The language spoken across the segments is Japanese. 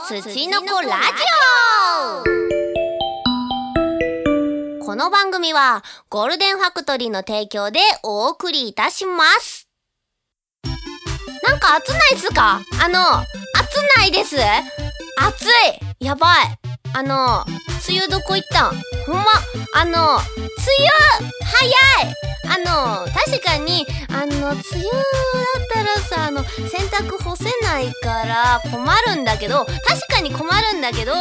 土の子ラジオこの番組はゴールデンファクトリーの提供でお送りいたします。なんか暑ないっすか？あの暑ないです。暑い。やばい。あの梅雨どこ行った？ほんまあの梅雨早い！あの確かにあの梅雨だったらさあの洗濯干せないから困るんだけど確かに困るんだけど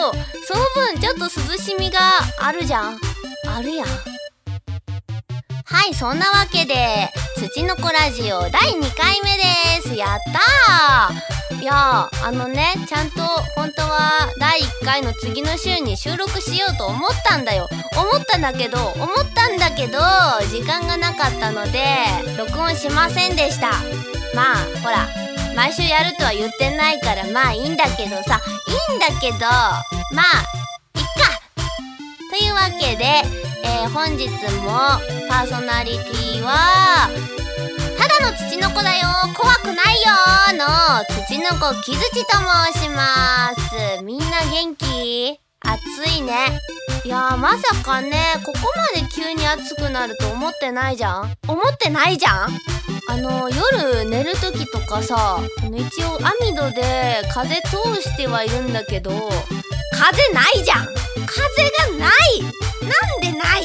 その分ちょっと涼しみがあるじゃん。あるやん。はいそんなわけで「土の子ラジオ」第2回目です。やったー！いやあのねちゃんと本当は第1回の次の週に収録しようと思ったんだよ。思ったんだけど思ったんだけど時間がなかったので録音しませんでした。まあほら毎週やるとは言ってないからまあいいんだけどさいいんだけどまあいっか。というわけで、えー本日もパーソナリティはただの土の子だよ。怖くないよの土の子木槌と申します。みんな元気？暑いね。いやまさかねここまで急に暑くなると思ってないじゃん？思ってないじゃん？あの夜寝る時とかさあの一応網戸で風通してはいるんだけど風ないじゃん。風がない。なんでない？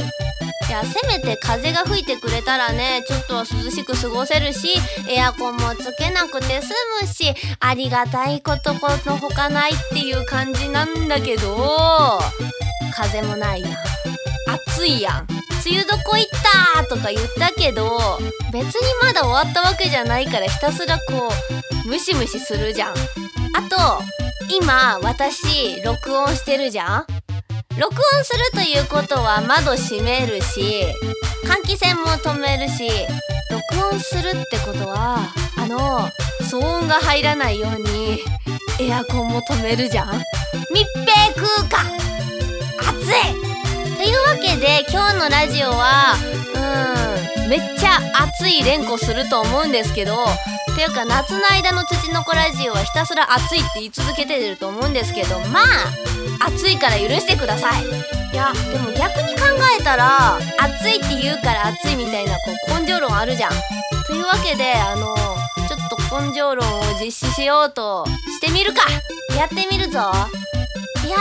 いやせめて風が吹いてくれたらねちょっと涼しく過ごせるしエアコンもつけなくて済むしありがたいことこのほかないっていう感じなんだけど風もないやん。暑いやん。梅雨どこ行ったとか言ったけど別にまだ終わったわけじゃないからひたすらこうムシムシするじゃん。あと今私録音してるじゃん。録音するということは窓閉めるし換気扇も止めるし録音するってことはあの騒音が入らないようにエアコンも止めるじゃん。密閉空間。暑い。というわけで今日のラジオはうんめっちゃ暑い連呼すると思うんですけどていうか夏の間の土の子ラジオはひたすら暑いって言い続けてると思うんですけどまあ暑いから許してください。いやでも逆に考えたら暑いって言うから暑いみたいなこう根性論あるじゃん。というわけであのちょっと根性論を実施しようとしてみるか。やってみるぞ。いや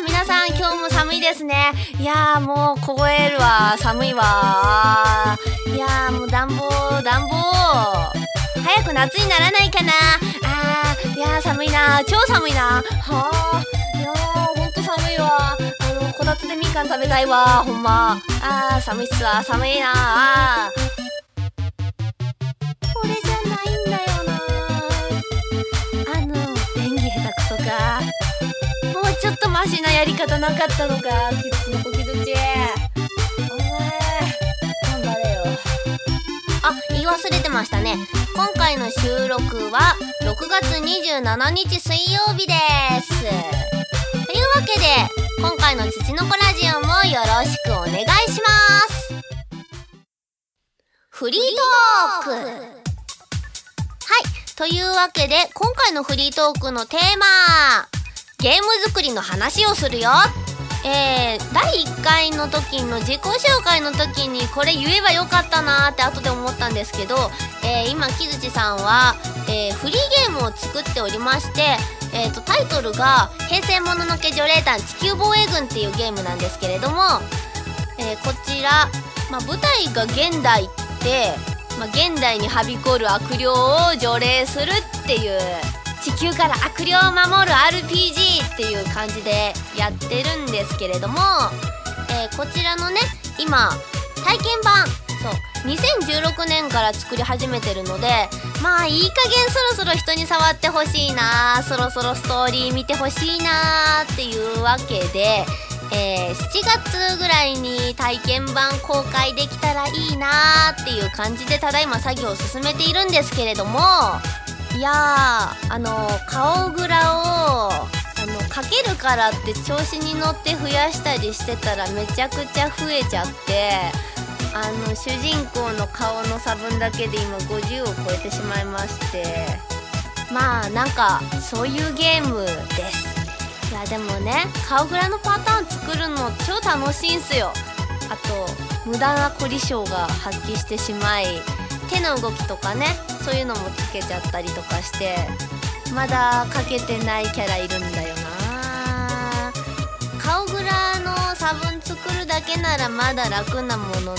ー皆さん今日も寒いですね。いやーもう凍えるわ。寒いわ。いやーもう暖房暖房。早く夏にならないかな。あーいやー寒いな超寒いなはあわあのこたつでみかん食べたいわほんま。あー寒いっすわ寒いなあこれじゃないんだよなあの演技下手くそか。もうちょっとマシなやり方なかったのかキツのこきずちお前頑張れよ。あ言い忘れてましたね。今回の収録は6月27日水曜日です。いうわけで今回の土の子ラジオもよろしくお願いします。フリートーク。はいというわけで今回のフリートークのテーマ。ゲーム作りの話をするよ。えー、第1回の時の自己紹介の時にこれ言えばよかったなーって後で思ったんですけど、えー今木槌さんは、えーフリーゲームを作っておりまして、えー、とタイトルが「平成もののけ除霊団地球防衛軍」っていうゲームなんですけれども、えこちら、まあ、舞台が現代で、まあ、現代にはびこる悪霊を除霊するっていう地球から悪霊を守る RPG っていう感じでやってるんですけれども、えーこちらのね今体験版そう2016年から作り始めてるのでまあいい加減そろそろ人に触ってほしいなそろそろストーリー見てほしいなっていうわけで、えー7月ぐらいに体験版公開できたらいいなっていう感じでただいま作業を進めているんですけれどもいやーあの顔グラをあのかけるからって調子に乗って増やしたりしてたらめちゃくちゃ増えちゃってあの主人公の顔の差分だけで今50を超えてしまいまして。まあなんかそういうゲームです。いやでもね顔グラのパターン作るの超楽しいんすよ。あと無駄な凝り性が発揮してしまい手の動きとかねそういうのもつけちゃったりとかしてまだかけてないキャラいるんだよな。顔グラの差分作るだけならまだ楽なものの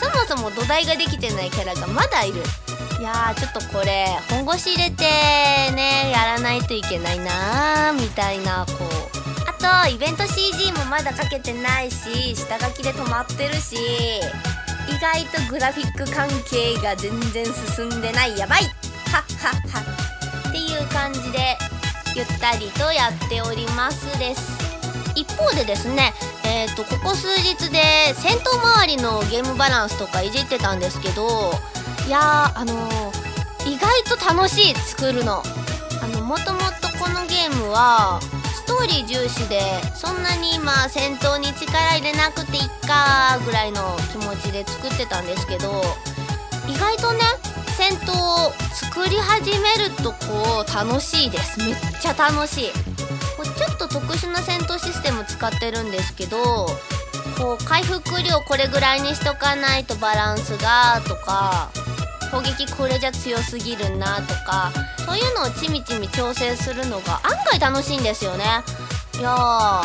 そもそも土台ができてないキャラがまだいる。いやーちょっとこれ本腰入れてねやらないといけないなーみたいなこう。あとイベント CG もまだかけてないし下書きで止まってるし。意外とグラフィック関係が全然進んでないやばい。はっはっは。っていう感じでゆったりとやっておりますです。一方でですねえーと、ここ数日で戦闘周りのゲームバランスとかいじってたんですけどいやーあのー、意外と楽しい作るの。あのもともとこのゲームはトーリー重視でそんなに今戦闘に力入れなくていっかぐらいの気持ちで作ってたんですけど意外とね戦闘を作り始めるとこう楽しいです。めっちゃ楽しい。こちょっと特殊な戦闘システム使ってるんですけどこう回復量これぐらいにしとかないとバランスがとか攻撃これじゃ強すぎるなとかそういうのをちみちみ調整するのが案外楽しいんですよね。いやー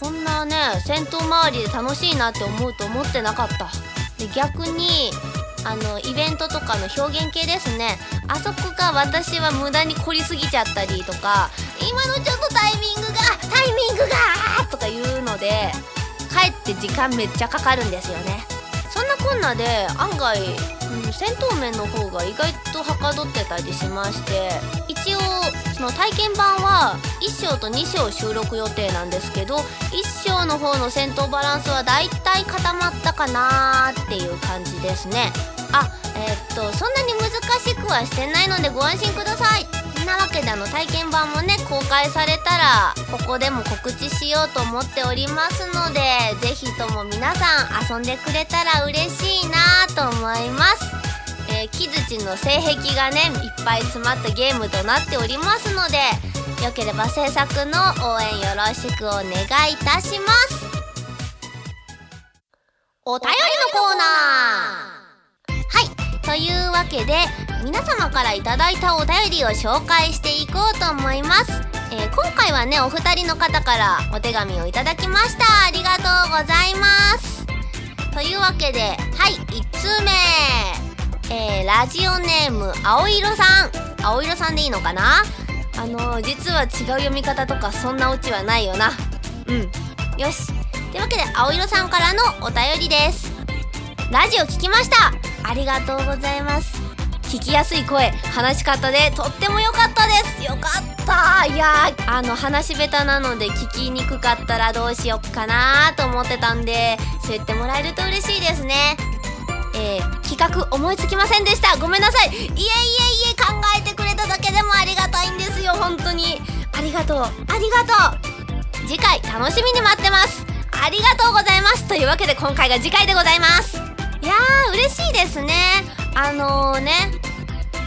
こんなね戦闘周りで楽しいなって思うと思ってなかった。で逆にあのイベントとかの表現系ですね。あそこが私は無駄に凝りすぎちゃったりとか今のちょっとタイミングがタイミングがとか言うのでかえって時間めっちゃかかるんですよね。そんなこんなで案外、うん、戦闘面の方が意外とはかどってたりしまして一応その体験版は1章と2章収録予定なんですけど1章の方の戦闘バランスはだいたい固まったかなーっていう感じですね。あえー、っとそんなに難しくはしてないのでご安心ください。なわけであの体験版もね公開されたらここでも告知しようと思っておりますので是非とも皆さん遊んでくれたら嬉しいなと思います。えー、木槌の性癖がねいっぱい詰まったゲームとなっておりますのでよければ制作の応援よろしくお願いいたします。お便りのコーナー。というわけで皆様から頂いたお便りを紹介していこうと思います、えー、今回はねお二人の方からお手紙をいただきました。ありがとうございます。というわけではい1通目。えー、ラジオネーム青色さん。青色さんでいいのかな？あのー、実は違う読み方とかそんなオチはないよな。うん。よし。というわけで青色さんからのお便りです。ラジオ聞きました。ありがとうございます。聞きやすい声話し方でとっても良かったです。よかった。いやあの話し下手なので聞きにくかったらどうしよっかなと思ってたんでそう言ってもらえると嬉しいですね。えー、企画思いつきませんでした。ごめんなさい。いえいえいえ考えてくれただけでもありがたいんですよ。本当に。ありがとう。ありがとう。次回楽しみに待ってます。ありがとうございます。というわけで今回が次回でございます。いやー嬉しいですね。あのー、ね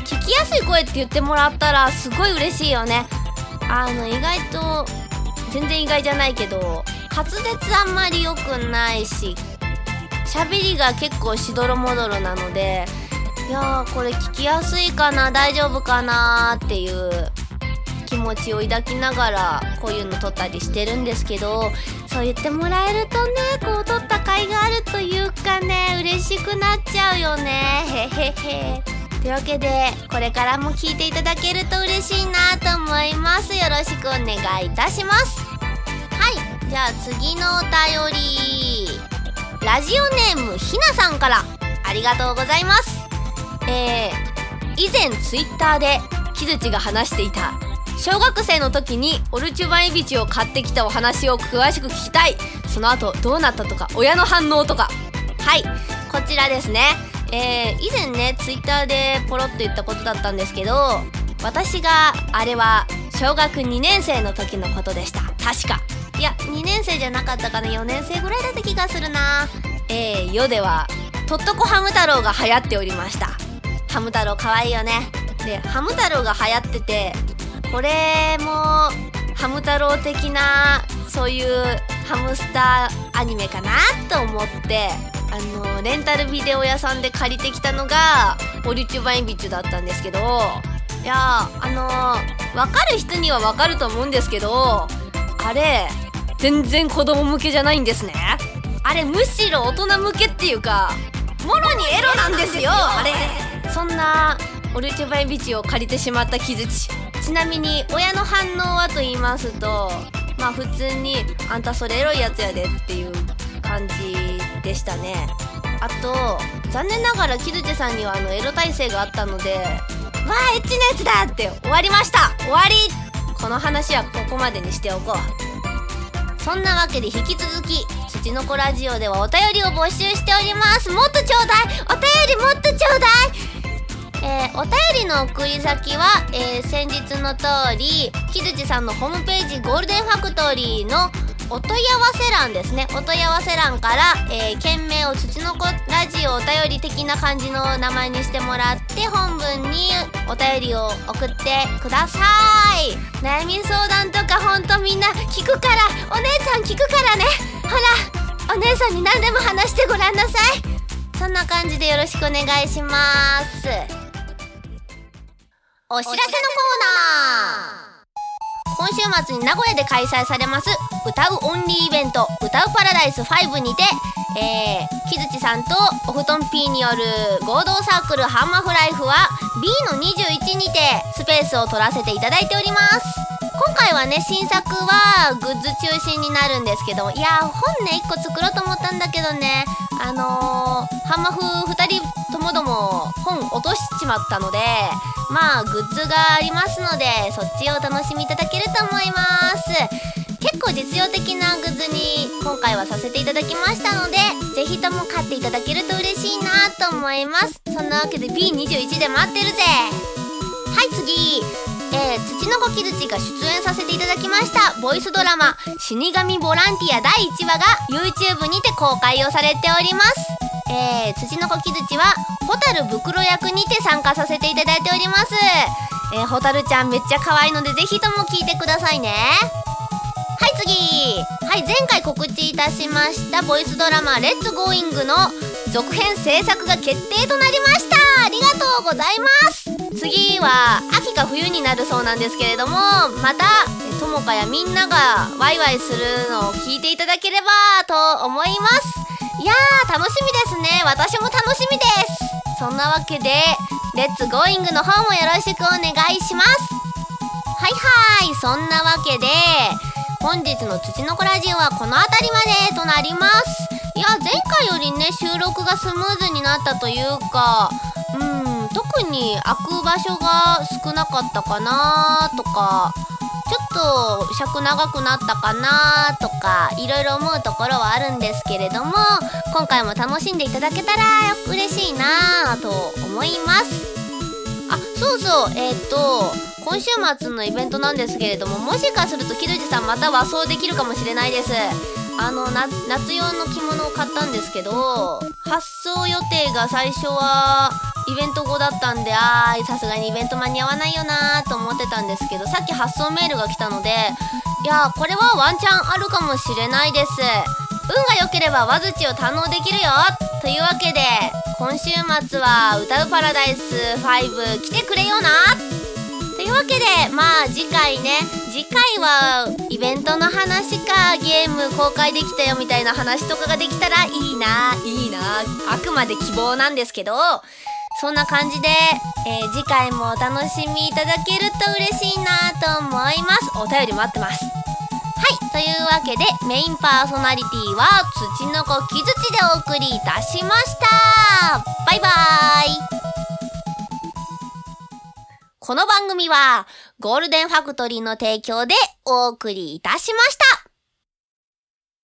聞きやすい声って言ってもらったらすごい嬉しいよね。あの意外と全然意外じゃないけど滑舌あんまり良くないし喋りが結構しどろもどろなのでいやーこれ聞きやすいかな大丈夫かなっていう気持ちを抱きながらこういうの撮ったりしてるんですけどそう言ってもらえるとねこう撮ったなっちゃうよね。へへへ。というわけでこれからも聞いていただけると嬉しいなと思います。よろしくお願いいたします。はい。じゃあ次のお便り。ラジオネームひなさんから。ありがとうございます。えー、以前ツイッターで木槌が話していた小学生の時にオルチュバイビチを買ってきたお話を詳しく聞きたい。その後どうなったとか親の反応とか。はい。こちらですね。えー、以前ねツイッターでポロッと言ったことだったんですけど私があれは小学2年生の時のことでした。確か。いや2年生じゃなかったかな？4年生ぐらいだった気がするな。えー、世ではとっとこハム太郎が流行っておりました。ハム太郎かわいいよね。でハム太郎が流行っててこれもハム太郎的なそういうハムスターアニメかなと思ってあのレンタルビデオ屋さんで借りてきたのが「オリチュバインビッチュ」だったんですけどいやあの分かる人には分かると思うんですけどあれ全然子供向けじゃないんですね。あれむしろ大人向けっていうかもろにエロなんですよあれ。そんなオルチュバインビチを借りてしまった木槌ちなみに親の反応はと言いますとまあ普通に「あんたそれエロいやつやで」っていう感じでしたね。あと残念ながら木槌さんにはあのエロ体制があったので「わあエッチなやつだ!」って終わりました。終わり。この話はここまでにしておこう。そんなわけで引き続き土の子ラジオではお便りを募集しております。もっとちょうだい。お便りもっとちょうだい、お便りの送り先は、えー、先日の通り木槌さんのホームページゴールデンファクトリーのお問い合わせ欄ですね。お問い合わせ欄から、えー、件名を土の子ラジオお便り的な感じの名前にしてもらって本文にお便りを送ってください。悩み相談とかほんとみんな聞くからお姉さん聞くからね。ほらお姉さんに何でも話してごらんなさい。そんな感じでよろしくお願いします。お知らせのコーナー。今週末に名古屋で開催されます歌うオンリーイベント「歌うパラダイス5」にて、えー、木槌さんとお布団 P による合同サークルハンマーフライフは B の21にてスペースを取らせていただいております。今回はね新作はグッズ中心になるんですけどいや本ね1個作ろうと思ったんだけどねあのー、ハンマフ2人もども本落としちまったのでまあグッズがありますのでそっちをお楽しみいただけると思います。結構実用的なグッズに今回はさせていただきましたので是非とも買っていただけると嬉しいなと思います。そんなわけで B21 で待ってるぜ。はい次。えー、土の子木槌が出演させていただきましたボイスドラマ「死神ボランティア」第1話が YouTube にて公開をされております。えー、つちのこ木槌は蛍袋役にて参加させていただいております。えー、蛍ちゃんめっちゃ可愛いのでぜひとも聞いてくださいね。はい次。はい前回告知いたしましたボイスドラマ「レッツゴーイングの続編制作が決定となりました。ありがとうございます。次は秋か冬になるそうなんですけれどもまたともかやみんながワイワイするのを聞いていただければと思います。いやー楽しみですね。私も楽しみです。そんなわけでレッツゴーイングの方もよろしくお願いします。はいはい。そんなわけで本日のつちのこらじおはこの辺りまでとなります。いや前回よりね収録がスムーズになったというか特に開く場所が少なかったかなとかちょっと尺長くなったかなとかいろいろ思うところはあるんですけれども今回も楽しんでいただけたら嬉しいなと思います。あそうそうえっ、と今週末のイベントなんですけれどももしかすると木戸さんまた和装できるかもしれないです。あの夏用の着物を買ったんですけど発送予定が最初はイベント後だったんであーさすがにイベント間に合わないよなーと思ってたんですけどさっき発送メールが来たのでいやこれはワンチャンあるかもしれないです。運が良ければ和槌を堪能できるよというわけで今週末は歌うパラダイス5来てくれよなというわけでまあ次回ね次回はイベントの話かゲーム公開できたよみたいな話とかができたらいいないいなあくまで希望なんですけどそんな感じで、えー、次回もお楽しみいただけると嬉しいなと思います。お便り待ってます。はいというわけでメインパーソナリティは土の子木槌でお送りいたしました。バイバーイ。この番組はゴールデンファクトリーの提供でお送りいたしました。